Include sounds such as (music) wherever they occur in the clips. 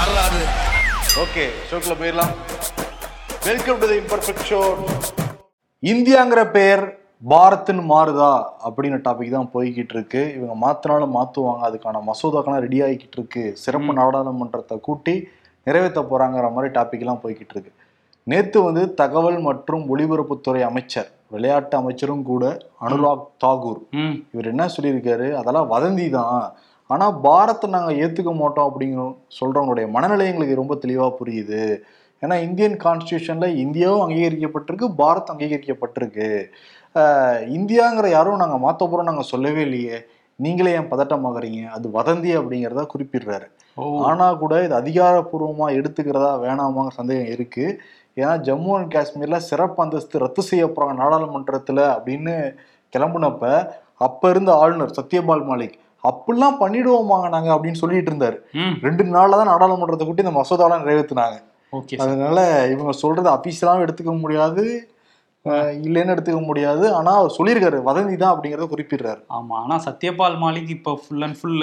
யாராது ஓகே ஷோக்குள்ள போயிடலாம். Welcome to the imperfect show இந்தியாங்கிற பெயர் பாரத்னு மாறுதா அப்படின்னு டாபிக் தான் போய்கிட்டு இருக்கு. இவங்க மாத்தினாலும் மாத்துவாங்க. அதுக்கான மசோதாக்கெல்லாம் ரெடி ஆகிக்கிட்டு இருக்கு. சிறப்பு நாடாளுமன்றத்தை கூட்டி நிறைவேற்ற போறாங்கிற மாதிரி டாபிக் எல்லாம் போய்கிட்டு இருக்கு. நேத்து வந்து தகவல் மற்றும் ஒலிபரப்புத்துறை அமைச்சர் விளையாட்டு அமைச்சரும் கூட அனுராக் தாகூர். ம். இவர் என்ன சொல்லியிருக்காரு? அதெல்லாம் வதந்தி தான் ஆனா பாரத்தை நாங்க ஏத்துக்க மாட்டோம் அப்படிங்கிற சொல்றவங்களுடைய மனநிலை எங்களுக்கு ரொம்ப தெளிவா புரியுது. ஏன்னா இந்தியன் கான்ஸ்டியூஷன்ல இந்தியாவும் அங்கீகரிக்கப்பட்டிருக்கு பாரத் அங்கீகரிக்கப்பட்டிருக்கு. இந்தியாங்கிற யாரும் நாங்க மாத்த போறோம் நாங்க சொல்லவே இல்லையே. நீங்களே ஏன் பதட்டமாகறீங்க? அது வதந்தி அப்படிங்கிறத குறிப்பிடுறாரு. ஓ. ஆனா கூட இது அதிகாரப்பூர்வமா எடுத்துக்கிறதா வேணாமாங்கிற சந்தேகம் இருக்கு. ஏன்னா ஜம்மு அண்ட் காஷ்மீர்ல சிறப்பு அந்தஸ்து ரத்து செய்ய போறாங்க நாடாளுமன்றத்துல அப்படின்னு கிளம்புனப்ப அப்ப இருந்த ஆளுநர் சத்யபால் மாலிக் அப்படிலாம் பண்ணிடுவோமாங்க நாங்க அப்படின்னு சொல்லிட்டு இருந்தாரு. ரெண்டு நாள்ல தான் நாடாளுமன்றத்தை கூட்டி இந்த மசோதாலாம் நிறைவேற்றினாங்க ஓகே அதனால இவங்க சொல்றது அபிஷியலாவும் எடுத்துக்க முடியாது. இல்லைன்னு எடுத்துக்க முடியாது. ஆனா அவர் சொல்லியிருக்காரு வதந்தி தான் அப்படிங்கறத குறிப்பிடுறாரு. ஆமா ஆனா சத்யபால் மாலிக் இப்போ ஃபுல் அண்ட் ஃபுல்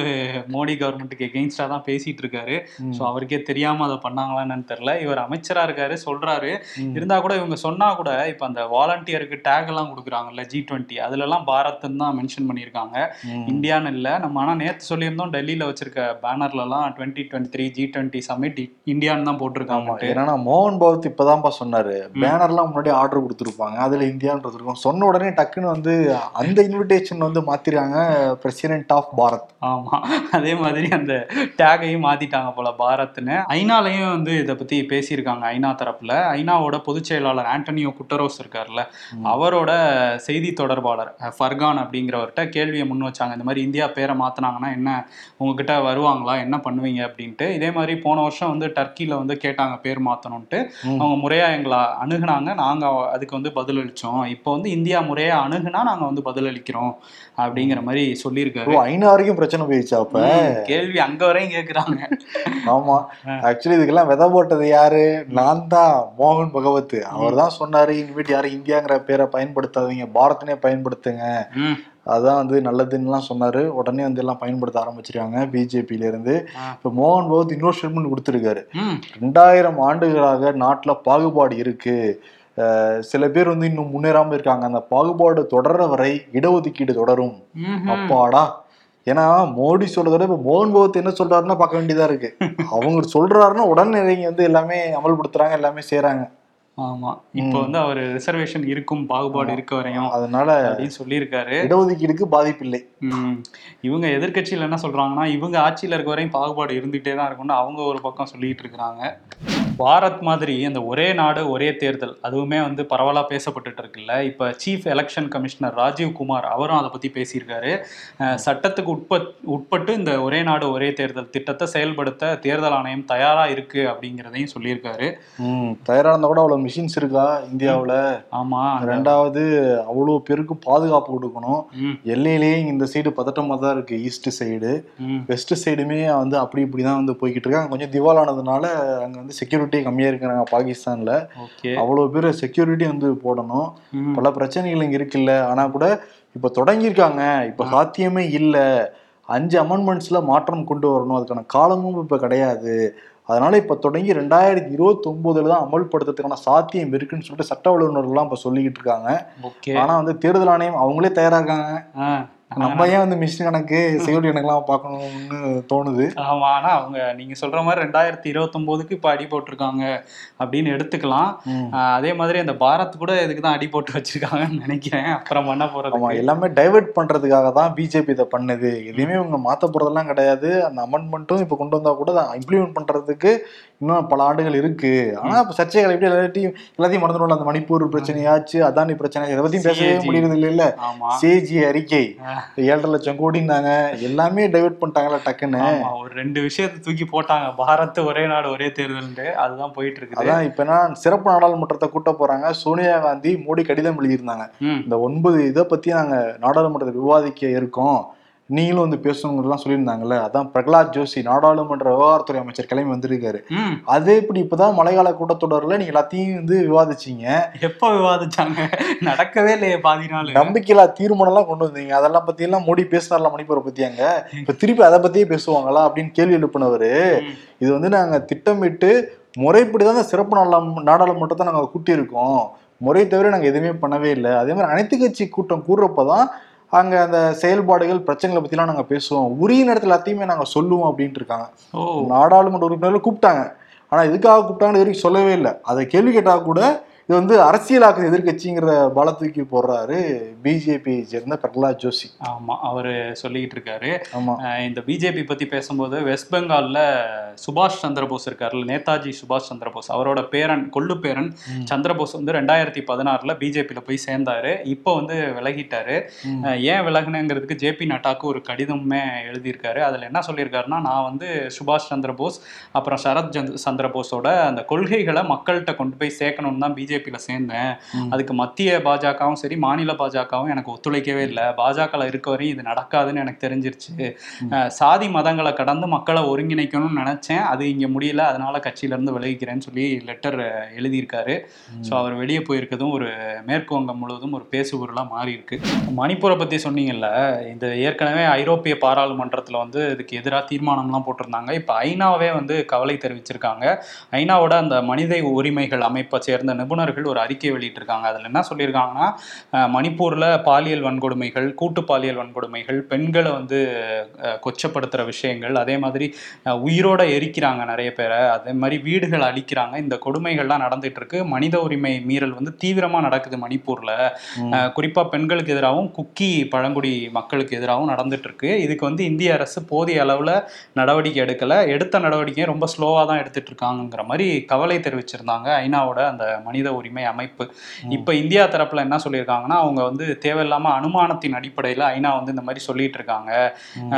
மோடி கவர்மெண்ட்டுக்கு எகெயின்ஸ்டா தான் பேசிட்டு இருக்காரு. ஸோ அவருக்கே தெரியாம அதை பண்ணாங்களா என்னன்னு தெரியல. இவர் அமைச்சரா இருக்காரு சொல்றாரு. ம். இருந்தா கூட இவங்க சொன்னா கூட இப்போ அந்த வாலண்டியருக்கு டேக் எல்லாம் கொடுக்குறாங்கல்ல ஜி டுவெண்ட்டி அதுல எல்லாம் பாரத்னு தான் மென்ஷன் பண்ணியிருக்காங்க. இந்தியான்னு இல்லை. நம்ம ஆனா நேத்து சொல்லியிருந்தோம் டெல்லியில வச்சிருக்க பேனர்ல எல்லாம் twenty twenty three G twenty summit இந்தியான்னு தான் போட்டிருக்காங்க. ஏன்னா மோகன் பகவத் இப்பதான்ப்பா சொன்னாரு. பேனர்லாம் முன்னாடி ஆர்டர் கொடுத்துருப்பாங்க. அதுல இந்தியான்றது இருக்கும். சொன்ன உடனே டக்குன்னு வந்து அந்த இன்விடேஷன் வந்து மாத்திராங்க பிரசிடென்ட் ஆஃப் பாரத். ஆமா. அதே மாதிரி அந்த டேகையும் மாத்திட்டாங்க போல பாரத்னு. ஐநாலையும் வந்து இதை பத்தி பேசியிருக்காங்க ஐநா தரப்புல. ஐநாவோட பொதுச் செயலாளர் ஆண்டனியோ குட்டரோஸ் இருக்கார்ல அவரோட செய்தி தொடர்பாளர் ஃபர்கான் அப்படிங்கிறவர்கிட்ட கேள்வியை முன் வச்சாங்க. இந்த மாதிரி இந்தியா பேரை மாத்தினாங்கன்னா என்ன உங்ககிட்ட வருவாங்களா என்ன பண்ணுவீங்க அப்படின்ட்டு. இதே மாதிரி போன வருஷம் வந்து டர்க்கியில வந்து கேட்டாங்க பேர் மாத்தணும்ட்டு ம். அவங்க முறையா எங்களை அணுகுனாங்க. நாங்க அதுக்கு வந்து பதிலளிச்சோம். இப்போ வந்து இந்தியா முறையா அணுகுனா நாங்க வந்து பதிலளிக்கிறோம் அப்படிங்கிற மாதிரி சொல்லியிருக்காரு. ஐநா வரைக்கும் பிரச்சனை போயிடுச்சா அப்ப? கேள்வி அங்க வரையும் கேக்குறாங்க. ஆமா. ஆக்சுவலி இதுக்கெல்லாம் விதை போட்டது யாரு? நான் தான் மோகன் பகவத். அவர் தான் சொன்னாரு இனிமேட்டு யாரும் இந்தியாங்கிற பேரை பயன்படுத்தாதீங்க பாரத்னே பயன்படுத்துங்க. அதான் வந்து நல்லதுன்னுலாம் சொன்னாரு. உடனே வந்து எல்லாம் பயன்படுத்த ஆரம்பிச்சிருக்காங்க பிஜேபியில இருந்து ஆ. இப்ப மோகன் பகவத் இன்னொரு ஸ்டேட்மெண்ட் கொடுத்திருக்காரு. ரெண்டாயிரம் ஆண்டுகளாக நாட்டுல பாகுபாடு இருக்கு. அஹ் சில பேர் வந்து இன்னும் முன்னேறாம இருக்காங்க. அந்த பாகுபாடு தொடர்ற வரை இடஒதுக்கீடு தொடரும். அப்பாடா. ஏன்னா மோடி சொல்றத விட இப்ப மோகன் பகவத் என்ன சொல்றாருன்னா பார்க்க வேண்டியதா இருக்கு. (laughs) அவங்க சொல்றாருன்னா உடனே இவங்க வந்து எல்லாமே அமல்படுத்துறாங்க எல்லாமே செய்றாங்க. ஆமா. இப்போ வந்து அவர் ரிசர்வேஷன் இருக்கும் பாகுபாடு இருக்க வரையும் அதனால அப்படின்னு சொல்லியிருக்காரு. இடஒதுக்கீடுக்கு பாதிப்பில்லை. ம், இவங்க எதிர்க்கட்சியில என்ன சொல்றாங்கன்னா இவங்க ஆட்சியில இருக்க வரையும் பாகுபாடு இருந்துகிட்டே தான் இருக்கும்னு அவங்க ஒரு பக்கம் சொல்லிட்டு இருக்கிறாங்க. பாரத் மாதிரி அந்த ஒரே நாடு ஒரே தேர்தல் அதுவுமே வந்து பரவலா பேசப்பட்டுட்டு இருக்குல்ல. இப்ப chief election commissioner Rajiv Kumar அவரும் அதை பத்தி பேசியிருக்காரு. சட்டத்துக்கு உட்பட் உட்பட்டு இந்த ஒரே நாடு ஒரே தேர்தல் திட்டத்தை செயல்படுத்த தேர்தல் ஆணையம் தயாரா இருக்கு அப்படிங்கிறதையும் சொல்லியிருக்காரு. ம் தயாரா இருந்தா கூட அவ்வளவு மிஷின்ஸ் இருக்கா இந்தியாவுல? ஆமா. அந்த- ரெண்டாவது அவ்வளவு பேருக்கு பாதுகாப்பு கொடுக்கணும். எல்லையிலேயே இந்த சைடு பதட்டமா தான் இருக்கு ஈஸ்ட் சைடு வெஸ்ட் சைடுமே வந்து அப்படி இப்படி தான் வந்து போய்கிட்டு இருக்காங்க. கொஞ்சம் திவாலானதுனால அங்க வந்து செக்யூரிட்டி கம்மியா இருக்கிறாங்க பாகிஸ்தான்ல. ஓகே. அவ்வளவு பேர் செக்யூரிட்டி வந்து போடணும். பல பிரச்சனைகள் இங்க இருக்குல்ல. ஆனா கூட இப்ப தொடங்கியிருக்காங்க. இப்ப சாத்தியமே இல்ல. அஞ்சு அமெண்ட்மெண்ட்ஸ்ல மாற்றம் கொண்டு வரணும். அதுக்கான காலமும் இப்ப கிடையாது. அதனால இப்ப தொடங்கி ரெண்டாயிரத்தி இருபத்தி ஒன்பதுல தான் அமல்படுத்துறதுக்கான சாத்தியம் இருக்குன்னு சொல்லிட்டு சட்ட வல்லுநர்கள்லாம் இப்ப சொல்லிக்கிட்டு இருக்காங்க. ஓகே. ஆனா வந்து தேர்தல் ஆணையம் அவங்களே தயாரா இருக்காங்க. ஆ, நம்ம ஏன் வந்து மிஷின் கணக்கு செக்யூரிட்டி கணக்கெல்லாம் பார்க்கணும்னு தோணுது? ஆமா ஆனா அவங்க நீங்க சொல்ற மாதிரி ரெண்டாயிரத்தி இருபத்தொன்பதுக்கு இப்ப அடி போட்டிருக்காங்க அப்படின்னு எடுத்துக்கலாம். அதே மாதிரி அந்த பாரத் கூட இதுக்கு தான் அடி போட்டு வச்சிருக்காங்கன்னு நினைக்கிறேன். அப்புறம் பண்ண ஆமா போறது எல்லாமே டைவர்ட் பண்றதுக்காக தான் பிஜேபி இதை பண்ணுது. எதையுமே இவங்க மாத்த போறதெல்லாம் கிடையாது. அந்த அமெண்ட்மெண்ட்டும் இப்ப கொண்டு வந்தா கூட இம்ப்ளிமெண்ட் பண்றதுக்கு இன்னும் பல ஆண்டுகள் இருக்கு. ஆனா இப்ப சர்ச்சைகள் எப்படி எல்லாத்தையும் எல்லாத்தையும் மறந்துடும் அந்த மணிப்பூர் பிரச்சனையாச்சு அதானி பிரச்சனை இதை பத்தியும் பேசவே. முடியறது இல்ல ஆமா. சேஜி அறிக்கை. ஏழரை லட்சம் கோடினாங்க எல்லாமே டைவர்ட் பண்ணிட்டாங்களா டக்குன்னு. ஒரு ரெண்டு விஷயத்தை தூக்கி போட்டாங்க. பாரத் ஒரே நாடு ஒரே தேர்தல்ன்ட்டு. அதுதான் போயிட்டு இருக்குது அதான் இப்ப என்ன சிறப்பு நாடாளுமன்றத்தை கூட்ட போறாங்க. சோனியா காந்தி மோடி கடிதம் எழுதியிருந்தாங்க. இந்த ஒன்பது இதை பத்தி நாங்க நாடாளுமன்றத்தில் விவாதிக்க இருக்கோம். நீங்களும் வந்து பேசணுங்கிறதெல்லாம் சொல்லியிருந்தாங்கல்ல? அதான் பிரகலாத் ஜோஷி நாடாளுமன்ற விவகாரத்துறை அமைச்சர் கிளம்பி வந்திருக்காரு. அதே இப்படி இப்பதான் மழைக்கால கூட்டத்தொடர்ல நீங்க எல்லாத்தையும் வந்து விவாதிச்சீங்க? எப்ப விவாதிச்சாங்க? நடக்கவே இல்லையே பாதி நாள். நம்பிக்கையில்லா தீர்மானம் எல்லாம் கொண்டு வந்தீங்க. அதெல்லாம் பத்தி எல்லாம் மோடி பேசினார்ல மணிப்பூரை பத்தியாங்க இப்ப திருப்பி அதை பத்தியே பேசுவாங்களா அப்படின்னு கேள்வி எழுப்பினவரு. இது வந்து நாங்க திட்டமிட்டு முறைப்படிதான் இந்த சிறப்பு நாடாளம் நாடாளுமன்றத்தை நாங்க கூட்டியிருக்கோம். முறை தவிர நாங்க எதுவுமே பண்ணவே இல்லை. அதே மாதிரி அனைத்து கட்சி கூட்டம் கூடுறப்பதான் அங்க அந்த செயல்பாடுகள் பிரச்சனைகளை பத்திலாம் நாங்க பேசுவோம். உரிய நேரத்துல எல்லாத்தையுமே நாங்க சொல்லுவோம் அப்படின்ட்டு இருக்காங்க. நாடாளுமன்ற உறுப்பினர்கள் கூப்பிட்டாங்க. ஆனா எதுக்காக கூப்பிட்டாங்கன்னு இது வரைக்கும் சொல்லவே இல்லை. அதை கேள்வி கேட்டா கூட இது வந்து அரசியலாக்குது எதிர்கட்சிங்கிற பால தூக்கி போடுறாரு பிஜேபி சேர்ந்த பிரகலாத் ஜோஷி. ஆமா அவரு சொல்லிக்கிட்டு இருக்காரு. இந்த பிஜேபி பத்தி பேசும்போது வெஸ்ட் பெங்கால்ல சுபாஷ் சந்திரபோஸ் இருக்காருல்ல நேதாஜி சுபாஷ் சந்திரபோஸ் அவரோட பேரன் கொள்ளு பேரன். சந்திரபோஸ் வந்து ரெண்டாயிரத்தி பதினாறுல பிஜேபியில போய் சேர்ந்தாரு. இப்போ வந்து விலகிட்டாரு. ஏன் விலகுனங்கிறதுக்கு ஜேபி நட்டாக்கு ஒரு கடிதமே எழுதியிருக்காரு. அதுல என்ன சொல்லியிருக்காருன்னா நான் வந்து சுபாஷ் சந்திரபோஸ் அப்புறம் சரத் சந்த் சந்திரபோஸோட அந்த கொள்கைகளை மக்கள்கிட்ட கொண்டு போய் சேர்க்கணும்னு தான் பிஜேபியில சேர்ந்தேன். அதுக்கு மத்திய பாஜகவும் சரி மாநில பாஜகவும் எனக்கு ஒத்துழைக்கவே இல்லை. பாஜக இருக்க வரையும் இது நடக்காதுன்னு எனக்கு தெரிஞ்சிருச்சு. சாதி மதங்களை கடந்து மக்களை ஒருங்கிணைக்கணும்னு நினைச்சேன். அது இங்க முடியல. அதனால கட்சியில இருந்து விலகிக்கிறேன்னு சொல்லி லெட்டர் எழுதியிருக்காரு. ஸோ அவர் வெளியே போயிருக்கதும் ஒரு மேற்கு வங்கம் முழுவதும் ஒரு பேசுபொருளா மாறி இருக்கு மணிப்பூரை பத்தி சொன்னீங்கல்ல இந்த ஏற்கனவே ஐரோப்பிய பாராளுமன்றத்துல வந்து இதுக்கு எதிராக தீர்மானம்லாம் போட்டிருந்தாங்க. இப்போ ஐநாவே வந்து கவலை தெரிவிச்சிருக்காங்க. ஐநாவோட அந்த மனித உரிமைகள் அமைப்பை சேர்ந்த நிபுணர்கள் ஒரு அறிக்கை வெளியிட்டிருக்காங்க. அதில் என்ன சொல்லியிருக்காங்கன்னா மணிப்பூர்ல பாலியல் வன்கொடுமைகள் கூட்டு பாலியல் வன்கொடுமைகள் பெண்களை வந்து அஹ், கொச்சப்படுத்துற விஷயங்கள் அதே மாதிரி உயிரோட எரிக்கிறாங்க நிறைய பேரை. அதே மாதிரி வீடுகள் அழிக்கிறாங்க. இந்த கொடுமைகள்லாம் நடந்துட்டு இருக்கு மனித உரிமை மீறல் வந்து தீவிரமா நடக்குது மணிப்பூர்ல. ம். அஹ், குறிப்பா பெண்களுக்கு எதிராகவும் குக்கி பழங்குடி மக்களுக்கு எதிராகவும் நடந்துட்டு இருக்கு இதுக்கு வந்து இந்திய அரசு போதிய அளவுல நடவடிக்கை எடுக்கல. எடுத்த நடவடிக்கையை ரொம்ப ஸ்லோவா தான் எடுத்துட்டு இருக்காங்கங்கிற மாதிரி கவலை தெரிவிச்சிருந்தாங்க ஐநாவோட அந்த மனித உரிமை அமைப்பு. இப்ப இந்தியா தரப்புல என்ன சொல்லியிருக்காங்கன்னா அவங்க வந்து தேவையில்லாம அனுமானத்தின் அடிப்படையில ஐநா வந்து இந்த மாதிரி சொல்லிட்டு இருக்காங்க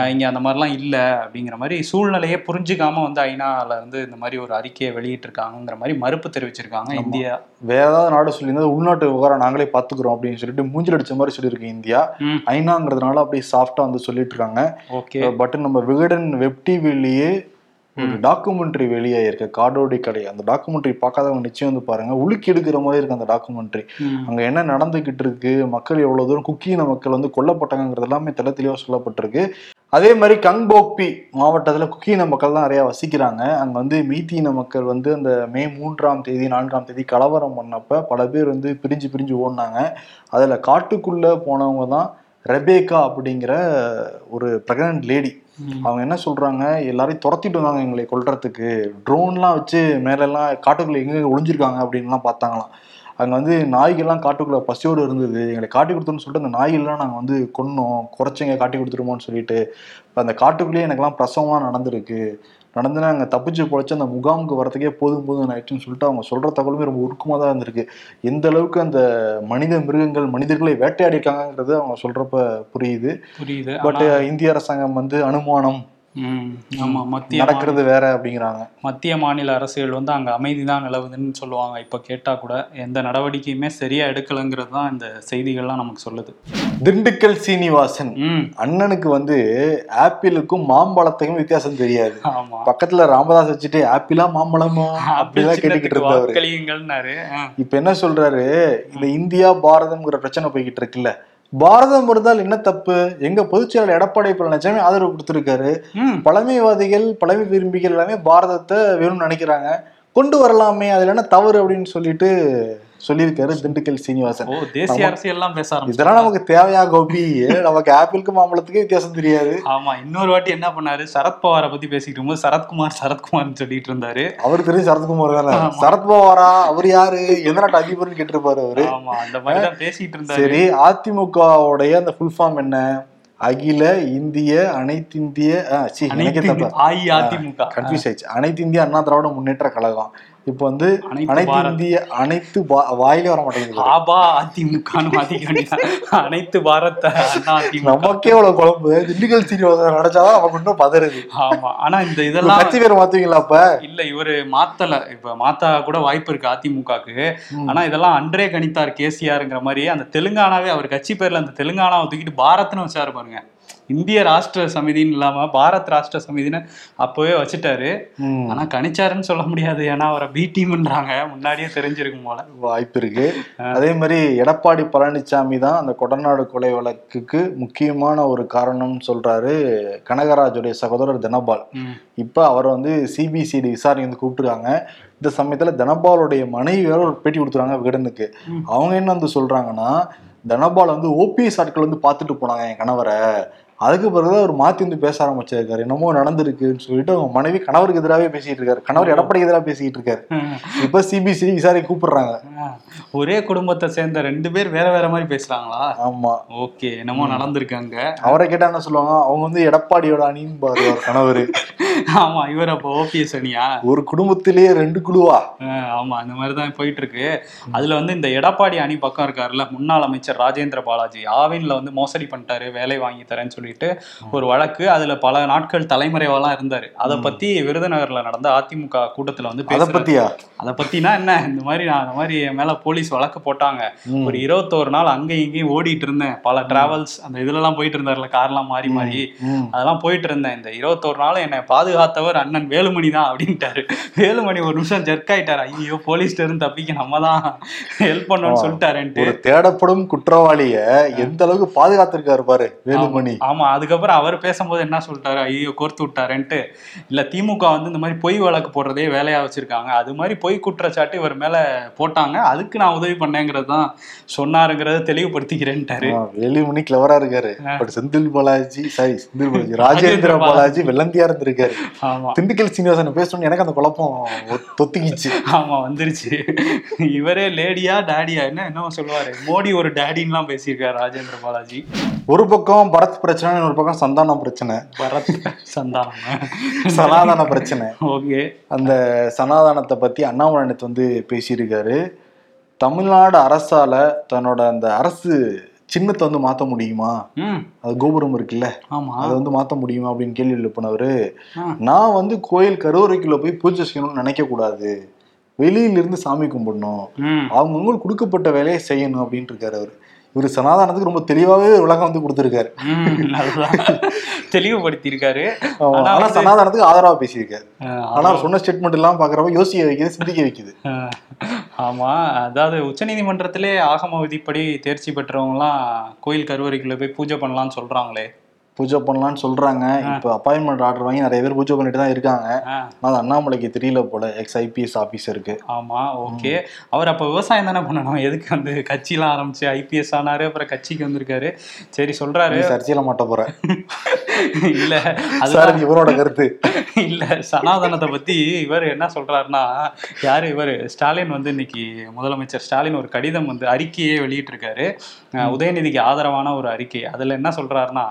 இங்க அந்த மாதிரிலாம் இல்ல அப்படிங்கிற மாதிரி சூழ்நிலையை புரிஞ்சுக்காம வந்து ஐநால வந்து இந்த மாதிரி ஒரு அறிக்கையை வெளியிட்டு இருக்காங்கிற மாதிரி மறுப்பு தெரிவிச்சிருக்காங்க. இந்தியா. வேற ஏதாவது நாடு சொல்லியிருந்தா உள்நாட்டு விவகாரம் நாங்களே பாத்துக்கிறோம் அப்படின்னு சொல்லிட்டு மூஞ்சில் அடிச்ச மாதிரி சொல்லியிருக்கு இந்தியா. ஐநாங்கிறதுனால அப்படியே சாஃப்டா வந்து சொல்லிட்டு இருக்காங்க ஓகே பட் நம்ம விகடன் வெப் டிவிலேயே ஒரு டாக்குமெண்ட்ரி வெளியாயிருக்கு காடோடி கடை. அந்த டாக்குமெண்ட்ரி பார்க்காதவங்க நிச்சயம் வந்து பாருங்க. உலுக்கி எடுக்கிற மாதிரி இருக்கு அந்த டாக்குமெண்ட்ரி அங்க என்ன நடந்துகிட்டு இருக்கு? மக்கள் எவ்வளவு தூரம் குக்கியின மக்கள் வந்து கொல்லப்பட்டாங்கிறது எல்லாமே தெளிவா சொல்லப்பட்டிருக்கு. அதே மாதிரி கங்போக்பி மாவட்டத்துல குக்கியின மக்கள் தான் நிறைய வசிக்கிறாங்க. அங்க வந்து மெய்த்தீன மக்கள் வந்து அந்த மே மூன்றாம் தேதி நான்காம் தேதி கலவரம் பண்ணப்ப பல பேர் வந்து பிரிஞ்சு பிரிஞ்சு ஓடினாங்க. அதுல காட்டுக்குள்ள போனவங்க தான் ரெபேக்கா அப்படிங்கிற ஒரு பிரெக்னன்ட் லேடி அவங்க என்ன சொல்றாங்க? எல்லாரையும் துரத்திட்டு வந்தாங்க எங்களை கொல்றதுக்கு. ட்ரோன்லாம் வச்சு மேலெல்லாம் காட்டுக்குள்ள எங்க ஒளிஞ்சிருக்காங்க அப்படின்லாம் பார்த்தாங்களாம். அங்க வந்து நாய்கள்லாம் காட்டுக்குள்ள பசியோடு இருந்தது. எங்களை காட்டி கொடுத்தோன்னு சொல்லிட்டு அந்த நாய்கள்லாம் நாங்கள் வந்து கொன்னோம். குறைச்சிங்க காட்டி கொடுத்துருமோன்னு சொல்லிட்டு. இப்போ அந்த காட்டுக்குள்ளேயே எனக்குலாம் பிரசவம்லாம் நடந்திருக்கு. நடந்து நாங்க தப்பிச்சு பொழைச்சு அந்த முகாமுக்கு வரதுக்கே போதும் போதும் ஆயிடுச்சுன்னு சொல்லிட்டு அவங்க சொல்ற தகவலுமே ரொம்ப உருக்கமாக தான் இருந்திருக்கு. எந்த அளவுக்கு அந்த மனித மிருகங்கள் மனிதர்களை வேட்டையாடி இருக்காங்கன்றது அவங்க சொல்றப்ப புரியுது. புரியுது. பட் இந்திய அரசாங்கம் வந்து அனுமானம் ம், ஆமா மத்திய நடக்கிறது வேற அப்படிங்கிறாங்க. மத்திய மாநில அரசுகள் வந்து அங்க அமைதி தான் நிலவுதுன்னு சொல்லுவாங்க. இப்ப கேட்டா கூட எந்த நடவடிக்கையுமே சரியா எடுக்கலைங்கிறது தான் இந்த செய்திகள்லாம் நமக்கு சொல்லுது. திண்டுக்கல் சீனிவாசன் அண்ணனுக்கு வந்து ஆப்பிளுக்கும் மாம்பழத்துக்கும் வித்தியாசம் தெரியாது. ஆமா. பக்கத்துல ராமதாஸ் வச்சுட்டு ஆப்பிளா மாம்பழமா? அப்படிலாம் கேட்டுக்கிட்டு இருந்தவர். இப்ப என்ன சொல்றாரு? இந்த இந்தியா பாரதம்ங்கிற பிரச்சனை போய்கிட்டு இருக்குல்ல. பாரதம் இருந்தால் என்ன தப்பு? எங்க பொதுச்செயலாளர் எடப்பாடி பழனிசாமி ஆதரவு கொடுத்திருக்காரு. பழமைவாதிகள் பழமை விரும்பிகள் எல்லாமே பாரதத்தை வேணும்னு நினைக்கிறாங்க. கொண்டு வரலாமே அதுல என்ன தவறு அப்படின்னு சொல்லிட்டு சொல்லியிருக்காரு திண்டுக்கல் சீனிவாசன். ஓ தேசிய அரசியல்லாம் பேச இதெல்லாம்? நமக்கு தேவையா கோபி? நமக்கு ஆப்பிளுக்கு மாம்பழத்துக்கு வித்தியாசம் தெரியாது. ஆமா இன்னொரு வாட்டி என்ன பண்ணாரு? சரத்பவாரை பத்தி பேசிட்டு இருக்கும்போது சரத்குமார் சரத்குமார்னு சொல்லிட்டு இருந்தாரு. அவர் தெரியும் சரத்குமார் தானே. சரத்பவாரா அவர் யாரு? எந்த நாட்டு அதிபர்னு கேட்டிருப்பாரு அவரு. ஆமா அந்த மாதிரி தான் பேசிட்டு இருந்தாரு. சரி அதிமுகவுடைய அந்த ஃபுல் ஃபார்ம் என்ன? அகில இந்திய அனைத்திந்திய அனைத்து அஇஅதிமுக. கன்ஃபியூஸ் ஆயிடுச்சு. அனைத்து இந்திய அண்ணா திராவிட முன்னேற்ற கழகம். இப்போ வந்து அனைத்து. இந்திய அனைத்து வாயிலே வர மாட்டேங்குது. ஆபா வேண்டியது அனைத்து பாரத அதிமுக. நமக்கே இவ்வளவு குழம்பு. திண்டுக்கல் சீனிவாசன் நினைச்சாதான் நமக்கு இன்னும் பதறுது. ஆமா. ஆனா இந்த இதெல்லாம் கட்சி பேர் மாத்துவீங்களா அப்ப? இல்ல இவரு மாத்தல. இப்ப மாத்தா கூட வாய்ப்பு இருக்கு அதிமுகக்கு. ஆனா இதெல்லாம் அன்றே கணித்தார் கேசிஆருங்கிற மாதிரி அந்த தெலுங்கானாவே அவர் கட்சி பேர்ல அந்த தெலுங்கானாவை தூக்கிட்டு பாரத்னு வச்சாரு பாருங்க. இந்திய ராஷ்டிர சமிதின்னு இல்லாம பாரத் ராஷ்டிர சமிதின்னு அப்பவே வச்சுட்டாரு. ம். ஆனா கணிச்சாருன்னு சொல்ல முடியாது. ஏன்னா அவரை பி டீம்ன்றாங்க முன்னாடியே தெரிஞ்சிருக்கும் போல. வாய்ப்பு இருக்கு. அதே மாதிரி எடப்பாடி பழனிசாமி தான் அந்த கொடநாடு கொலை வழக்குக்கு முக்கியமான ஒரு காரணம்னு சொல்றாரு கனகராஜுடைய சகோதரர் தனபால். இப்ப அவர் வந்து சிபிசிஐடி விசாரணை வந்து கூப்பிட்டுருக்காங்க. இந்த சமயத்துல தனபாலுடைய மனைவி வேற ஒரு பேட்டி கொடுத்துருக்காங்க விகடனுக்கு. அவங்க என்ன வந்து சொல்றாங்கன்னா தனபால் வந்து ஓபிஎஸ் ஆட்கள் வந்து பார்த்துட்டு போனாங்க என் கணவரை. அதுக்கு பிறகுதான் அவர் மாத்தி வந்து பேச ஆரம்பிச்சிருக்காரு என்னமோ நடந்திருக்குன்னு சொல்லிட்டு அவங்க மனைவி கணவருக்கு எதிராகவே பேசிட்டு இருக்காரு. கணவர் எடப்பாடி எதிராக பேசிட்டு இருக்காரு. (laughs) இப்ப சிபிசிஐடி விசாரணை கூப்பிடுறாங்க. ஒரே குடும்பத்தை சேர்ந்த ரெண்டு பேர் வேற வேற மாதிரி பேசுறாங்களா? ஆமா. ஓகே. என்னமோ நடந்திருக்காங்க அவரை கேட்டா என்ன சொல்லுவாங்க? அவங்க வந்து எடப்பாடியோட அணின்னு பாரு கணவர். (laughs) ஆமா இவர் அப்போ ஓபிஎஸ் அணியா? ஒரு குடும்பத்திலேயே ரெண்டு குழுவா? ஆமா அந்த மாதிரி தான் போயிட்டு இருக்கு அதுல வந்து இந்த எடப்பாடி அணி பக்கம் இருக்காருல்ல முன்னாள் அமைச்சர் ராஜேந்திர பாலாஜி ஆவின்ல வந்து மோசடி பண்ணிட்டாரு வேலை வாங்கி தரேன்னு சொல்லிட்டு ஒரு வழக்கு. அதுல பல நாட்கள் தலைமறைவாலாம் இருந்தாரு. அதை பத்தி விருதுநகர்ல நடந்த அதிமுக கூட்டத்துல வந்து அத பத்தியா? அதை பத்தினா என்ன? இந்த மாதிரி நான் அந்த மாதிரி என் மேல போலீஸ் வழக்கு போட்டாங்க. ஒரு இருபத்தோரு நாள் அங்கேயும் இங்கேயும் ஓடிட்டு இருந்தேன். பல டிராவல்ஸ் அந்த இதுலலாம் போயிட்டு இருந்தாருல கார்லாம் மாறி மாறி. அதெல்லாம் போயிட்டு இருந்தேன். இந்த இருபத்தோரு நாள் என்னை பாதுகாத்தவர் அண்ணன் வேலுமணி தான் அப்படின்ட்டாரு. வேலுமணி ஒரு நிமிஷம் ஜெர்க் ஆயிட்டாரு. ஐயோ போலீஸ்ல இருந்து தப்பிக்க நம்ம தான் ஹெல்ப் பண்ணோம்னு சொல்லிட்டாருன்ட்டு. தேடப்படும் குற்றவாளிய எந்த அளவுக்கு பாதுகாத்திருக்காரு பாரு வேலுமணி. ஆமா அதுக்கப்புறம் அவர் பேசும்போது என்ன சொல்லிட்டாரு? ஐயோ கோர்த்து விட்டாருன்ட்டு. இல்ல திமுக வந்து இந்த மாதிரி பொய் வழக்கு போடுறதே வேலையா வச்சிருக்காங்க. அது மாதிரி பொய் குற்றச்சாட்டு இவர் மேல போட்டாங்க. அதுக்கு நான் உதவி பண்ணேங்கிறது தான் சொன்னாருங்கிறத தெளிவுபடுத்திக்கிறேன்ட்டாரு. வேலுமணி கிளவரா இருக்காரு. But Senthil Balaji sorry Senthil Balaji Rajendra Balaji. வெள்ளந்தியா இருந்திருக்காரு. ஆமா. திண்டுக்கல் சீனிவாசன் பேசணும்னு எனக்கு அந்த குழப்பம் தொத்திக்கிச்சு. ஆமா வந்துருச்சு. இவரே லேடியா டாடியா என்ன என்னமோ சொல்லுவாரு. மோடி ஒரு டேடின்லாம் பேசியிருக்காரு ராஜேந்திர பாலாஜி. ஒரு பக்கம் பரத் பிரச்சனை இன்னொரு பக்கம் சந்தானம் பிரச்சனை. பரத் சந்தானம். சனாதன பிரச்சனை. ஓகே. அந்த சனாதனத்தை பத்தி அண்ணாமலை நேத்து வந்து பேசியிருக்காரு. தமிழ்நாடு அரசால தன்னோட அந்த அரசு சின்னத்தை வந்து மாத்த முடியுமா? அது கோபுரம் இருக்குல்ல? அதை வந்து மாத்த முடியுமா அப்படின்னு கேள்வி எழுப்பினவரு. நான் வந்து கோயில் கருவறைக்குள்ள போய் பூஜை செய்யணும்னு நினைக்க கூடாது. வெளியில இருந்து சாமி கும்பிடணும். அவங்கவுங்களுக்கு கொடுக்கப்பட்ட வேலையை செய்யணும் அப்படின்ட்டு இருக்காரு அவர். இவர் சனாதனத்துக்கு ரொம்ப தெளிவாவே விளக்கம் வந்து கொடுத்திருக்காரு. தெளிவுபடுத்தியிருக்காரு. ஆனா ஆனா வந்து- சனாதனத்துக்கு ஆதரவா பேசியிருக்காரு. அஹ், ஆனா அவர் சொன்ன ஸ்டேட்மெண்ட் எல்லாம் பாக்குறப்ப யோசிக்க வைக்குது சிந்திக்க வைக்குது. அஹ், ஆமா. அதாவது உச்சநீதிமன்றத்திலே ஆகம விதிப்படி தேர்ச்சி பெற்றவங்கலாம் கோயில் கருவறைக்குள்ள போய் பூஜை பண்ணலாம்னு சொல்றாங்களே. பூஜை பண்ணலாம்னு சொல்றாங்க. இப்ப அப்பாயின்மெண்ட் ஆர்டர் வாங்கி நிறைய பேர் பூஜை பண்ணிட்டு தான் இருக்காங்க. அது அண்ணாமலைக்கு தெரியல போல. எக்ஸ் ஐபிஎஸ் ஆபீசருக்கு ஆமா ஓகே. அவர் அப்ப விவசாயம் தானே பண்ணணும்? எதுக்கு வந்து கட்சிலாம் ஆரம்பிச்சு ஐபிஎஸ் ஆனாரு அப்புறம் கட்சிக்கு வந்திருக்காரு. சரி சொல்றாரு. சர்ச்சையில மாட்ட போறேன் (laughs) இல்ல அது இவரோட கருத்து. (laughs) இல்ல சனாதனத்தை பத்தி இவர் என்ன சொல்றாருன்னா யாரு இவர்? ஸ்டாலின் வந்து இன்னைக்கு முதலமைச்சர். ஸ்டாலின் ஒரு கடிதம் வந்து அறிக்கையே வெளியிட்டிருக்காரு. உதயநிதிக்கு ஆதரவான ஒரு அறிக்கை. அதுல என்ன சொல்றாருன்னா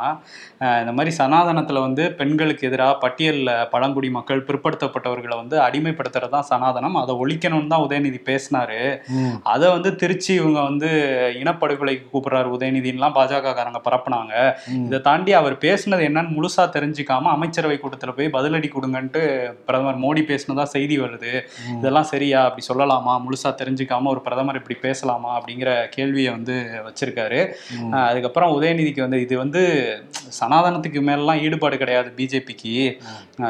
இந்த மாதிரி சனாதனத்துல வந்து பெண்களுக்கு எதிராக பட்டியல்ல பழங்குடி மக்கள் பிற்படுத்தப்பட்டவர்களை வந்து அடிமைப்படுத்துறது தான் சனாதனம். அதை ஒழிக்கணும்னு தான் உதயநிதி பேசினாரு. அதை வந்து திருச்சி இவங்க வந்து இனப்படுகொலைக்கு கூப்பிடுறாரு. உதயநிதின்லாம் பாஜக காரங்க பரப்புனாங்க. இதை தாண்டி அவர் பேசுனது என்னன்னு முழுசா தெரிஞ்சுக்காம அமைச்சரவை கூட்டத்துல போய் பதிலடி கொடுங்கன்ட்டு பிரதமர் மோடி பேசினதா செய்தி வருது. இதெல்லாம் சரியா? அப்படி சொல்லலாமா? முழுசா தெரிஞ்சுக்காம ஒரு பிரதமர் இப்படி பேசலாமா? அப்படிங்கிற கேள்வியை வந்து வச்சிருக்காரு. அதுக்கப்புறம் உதயநிதிக்கு வந்து இது வந்து சனாதனத்துக்கு மேலாம் ஈடுபாடு கிடையாது பிஜேபிக்கு.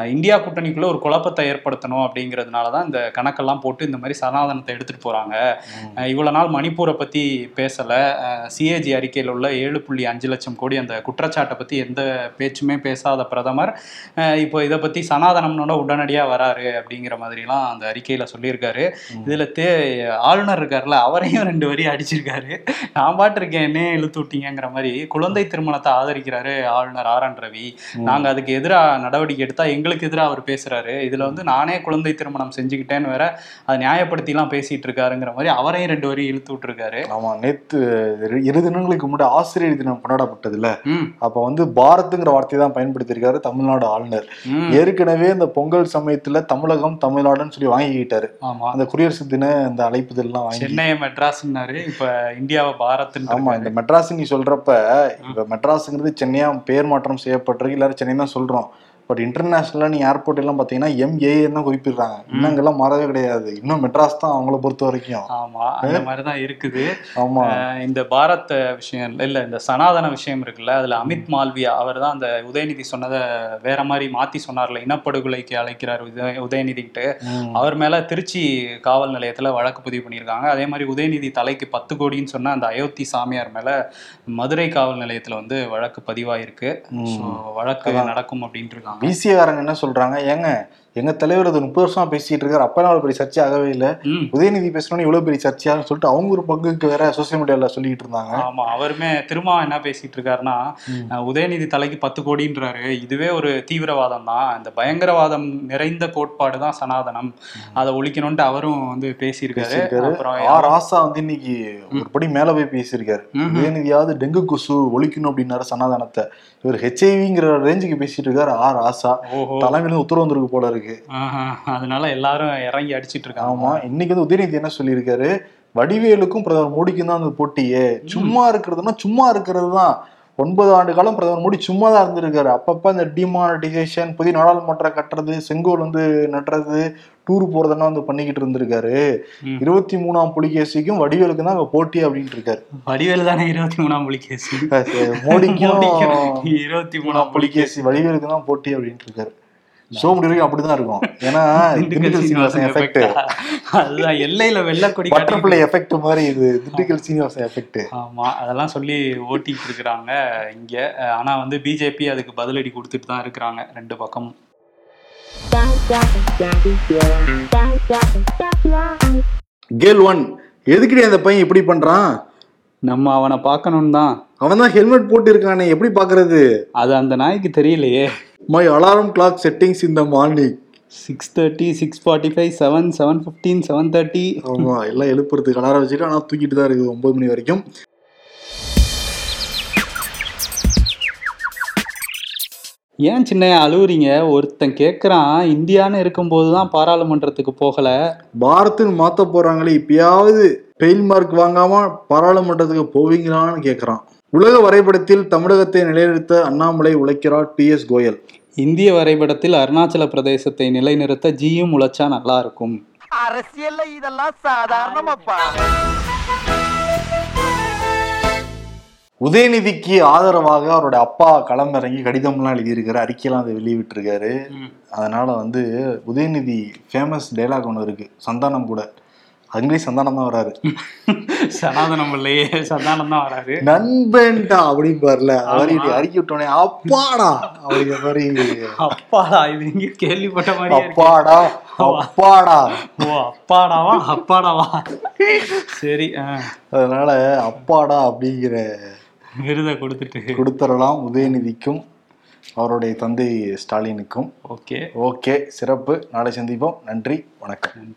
இந்தியா கூட்டணிக்குள்ள ஒரு குழப்பத்தை ஏற்படுத்தணும் அப்படிங்கிறதுனால தான் இந்த கணக்கெல்லாம் போட்டு இந்த மாதிரி சனாதனத்தை எடுத்துட்டு போறாங்க. அஹ் இவ்வளவு நாள் மணிப்பூரை பத்தி பேசல. சிஏஜி அறிக்கையில் உள்ள ஏழு புள்ளி அஞ்சு லட்சம் கோடி அந்த குற்றச்சாட்டை பத்தி எந்த பேச்சுமே பேசாத பிரதமர். இப்போ இதை பத்தி சனாதனம்னோட உடனடியா வராரு அப்படிங்கிற மாதிரிலாம் அந்த அறிக்கையில சொல்லியிருக்காரு. இதுல தே ஆளுநர் இருக்காருல்ல அவரையும் ரெண்டு வரி அடிச்சிருக்காரு. நான் பாட்டு இருக்கேன் என்ன இழுத்து விட்டீங்கிற மாதிரி குழந்தை திருமணத்தை ஆதரிக்கிறாரு ஆளுநர். R N Ravi. நாங்க அதுக்கு எதிராக நடவடிக்கை எடுத்தா எங்களுக்கு எதிராக அவர் பேசுறாரு. இதுல வந்து நானே குழந்தை திருமணம் செஞ்சுக்கிட்டேன்னு வேற அதை நியாயப்படுத்திலாம் பேசிட்டு இருக்காருங்கிற மாதிரி அவரையும் ரெண்டு வரி இழுத்து விட்டுருக்காரு. ஆமா நேத்து இரு- தினங்களுக்கு முன்னாடி ஆசிரியர் தினம் கொண்டாடப்பட்டதுல ம். அப்ப வந்து பாரத்துங்கிற வார்த்தையை தான் பயன்படுத்தியிருக்காரு தமிழ்நாடு ஆளுநர். ஏற்கனவே இந்த பொங்கல் சமயத்துல தமிழகம் தமிழ்நாடுன்னு சொல்லி வாங்கிக்கிட்டாரு. ஆமா. அந்த குடியரசு தின அந்த அழைப்புதல்லாம் வாங்கி சென்னையை மெட்ராஸ்னாரு இப்ப இந்தியாவை பாரத்ன்னு ஆமா இந்த மெட்ராஸ் நீ சொல்றப்ப இப்ப மெட்ராஸ்ங்கிறது சென்னையா பேர் மாற்றம் செய்யப்பட்டிருக்கு. எல்லாரும் சென்னை தான் சொல்றோம். பட் இன்டர்நேஷனலா நீ ஏர்போர்ட் எல்லாம் பாத்தீங்கன்னா எம்ஏ தான் குறிப்பிடுறாங்க. இன்னும் அங்கெல்லாம் மாறவே கிடையாது. இன்னும் மெட்ராஸ் தான் அவங்கள பொறுத்த வரைக்கும். ஆமா அந்த மாதிரிதான் இருக்குது. ஆமா. அஹ் இந்த பாரத் விஷயம் இல்ல, இந்த சனாதன விஷயம் இருக்குல்ல அதுல அமித் மால்வியா அவர் தான் அந்த உதயநிதி சொன்னதை வேற மாதிரி மாத்தி சொன்னார்ல. இனப்படுகொலைக்கு அழைக்கிறார் உதய உதயநிதிக்கிட்டு ம். அவர் மேல திருச்சி காவல் நிலையத்துல வழக்கு பதிவு பண்ணியிருக்காங்க. அதே மாதிரி உதயநிதி தலைக்கு பத்து கோடின்னு சொன்ன அந்த அயோத்தி சாமியார் மேல மதுரை காவல் நிலையத்துல வந்து வழக்கு பதிவாயிருக்கு. வழக்கு நடக்கும் அப்படின்ட்டு இருக்காங்க. பிசிஏகாரங்க என்ன சொல்றாங்க? ஏங்க எங்க தலைவர் அது முப்பது வருஷமா பேசிட்டு இருக்காரு. அப்பெல்லாம் அவ்வளவு பெரிய சர்ச்சை ஆகவே இல்லை. உதயநிதி பேசணும்னு இவ்வளவு பெரிய சர்ச்சையான்னு சொல்லிட்டு அவங்க ஒரு பங்குக்கு வேற சோசியல் மீடியால சொல்லிட்டு இருந்தாங்க. ஆமா அவருமே திரும்ப என்ன பேசிட்டு இருக்காருன்னா உதயநிதி தலைக்கு பத்து கோடின்றாரு. இதுவே ஒரு தீவிரவாதம் தான். இந்த பயங்கரவாதம் நிறைந்த கோட்பாடு தான் சனாதனம். அதை ஒழிக்கணும்ட்டு அவரும் வந்து பேசியிருக்காரு. அப்புறம் ஆர் ஆசா வந்து இன்னைக்கு ஒரு படி மேல போய் பேசியிருக்காரு. உதயநிதியாவது டெங்கு கொசு ஒழிக்கணும் அப்படின்னாரு சனாதனத்தை. இவர் ஹெச்ஐவிங்கிற ரேஞ்சுக்கு பேசிட்டு இருக்காரு ஆர் ஆசா தலைமையில உத்தரவு வந்திருக்கு போல இருக்கு. ஆஹா. அதனால எல்லாரும் இறங்கி அடிச்சிட்டு இருக்காங்க. ஆமா இன்னைக்கு வந்து உதயநிதி என்ன சொல்லியிருக்காரு? வடிவேலுக்கும் பிரதமர் மோடிக்கும் தான் அந்த போட்டியே. சும்மா இருக்கிறதுனா சும்மா இருக்கிறது தான் ஒன்பது ஆண்டு காலம் பிரதமர் மோடி சும்மா தான் இருந்திருக்காரு. அப்பப்ப இந்த டிமானிட்டைசேஷன் புதிய நாடாளுமன்றம் கட்டுறது செங்கோல் வந்து நட்டுறது டூர் போறதெல்லாம் வந்து பண்ணிக்கிட்டு இருந்திருக்காரு. இருபத்தி மூணாம் புலிகேசிக்கும் வடிவேலுக்கு தான் அங்க போட்டி அப்படின்ட்டு இருக்காரு. வடிவேல் தானே இருபத்தி மூணாம் புலிகேசி? மோடிக்கும் இருபத்தி மூணாம் புலிகேசி. வடிவேலுக்கு தான் போட்டி அப்படின்ட்டு இருக்காரு. ஷோ முடிவு அப்படிதான் இருக்கும். ஏன்னா (laughs) திண்டுக்கல் சீனிவாசன் எஃபெக்ட் அதுதான் எல்லையில வெள்ளக்கொடி பட்டர்ஃபிளை எஃபெக்ட் மாதிரி இது திண்டுக்கல் சீனிவாசன் எஃபெக்ட் ஆமா அதெல்லாம் சொல்லி ஓட்டிட்டு இருக்கிறாங்க இங்க. ஆனா வந்து பிஜேபி அதுக்கு பதிலடி கொடுத்துட்டு தான் இருக்கிறாங்க ரெண்டு பக்கமும் கேர்ள் ஒன் எதுக்குடி அந்த பையன் இப்படி பண்றான்? நம்ம அவனை பார்க்கணும் தான். அவன் தான் ஹெல்மெட் போட்டு இருக்கானே எப்படி பாக்குறது அது அந்த நாய்க்கு தெரியலையே. மை அலாரம் கிளாக் செட்டிங்ஸ் இந்த morning six thirty six forty five seven seven fifteen seven thirty ஆமா எல்லாம் எழுப்புறதுக்கு அலாரம் வச்சுட்டு ஆனா தூக்கிட்டு தான் இருக்குது ஒன்பது மணி வரைக்கும். ஏன் சின்ன அழுவுறீங்க? ஒருத்தன் கேட்குறான் இந்தியான்னு இருக்கும்போது தான் பாராளுமன்றத்துக்கு போகலை. பாரத்னு மாத்த போறாங்களே இப்பயாவது பெயில் மார்க் வாங்காம பாராளுமன்றத்துக்கு போவீங்களான்னு கேக்குறான். உலக வரைபடத்தில் தமிழகத்தை நிலைநிறுத்த அண்ணாமலை உழைக்கிறார் பி எஸ் கோயல் இந்திய வரைபடத்தில் அருணாச்சல பிரதேசத்தை நிலைநிறுத்த ஜியும் உழைச்சா நல்லா இருக்கும் அரசியல்ல இதெல்லாம் சாதாரணமாப்பா. உதயநிதிக்கு ஆதரவாக அவரோட அப்பா களமிறங்கி கடிதம்லாம் எழுதியிருக்காரு அறிக்கையெல்லாம் அதை வெளியிட்டிருக்காரு. அதனால வந்து உதயநிதி ஃபேமஸ் டைலாக் ஒன்று இருக்கு. சந்தானம் கூட. அங்கேயும் சந்தானம் தான் வராரு. சனாதனம் இல்லையே சந்தானம் தான் வராது நண்பன்டா அப்படிம்பார்ல அவர் ஆமா. இப்படி அறிக்கை விட்டோடனே அப்பாடா அப்படிங்கிற மாதிரி அப்பாடா இது எங்கேயும் கேள்விப்பட்ட இருக்கு. அப்பாடா அப்பாடா. ஓ அப்பாடாவா அப்பாடாவா? சரி அதனால அப்பாடா அப்படிங்கிற விருதை கொடுத்துட்டு. கொடுத்துடலாம் உதயநிதிக்கும் அவருடைய தந்தை ஸ்டாலினுக்கும். ஓகே. ஓகே சிறப்பு. நாளை சந்திப்போம். நன்றி வணக்கம். நன்றி.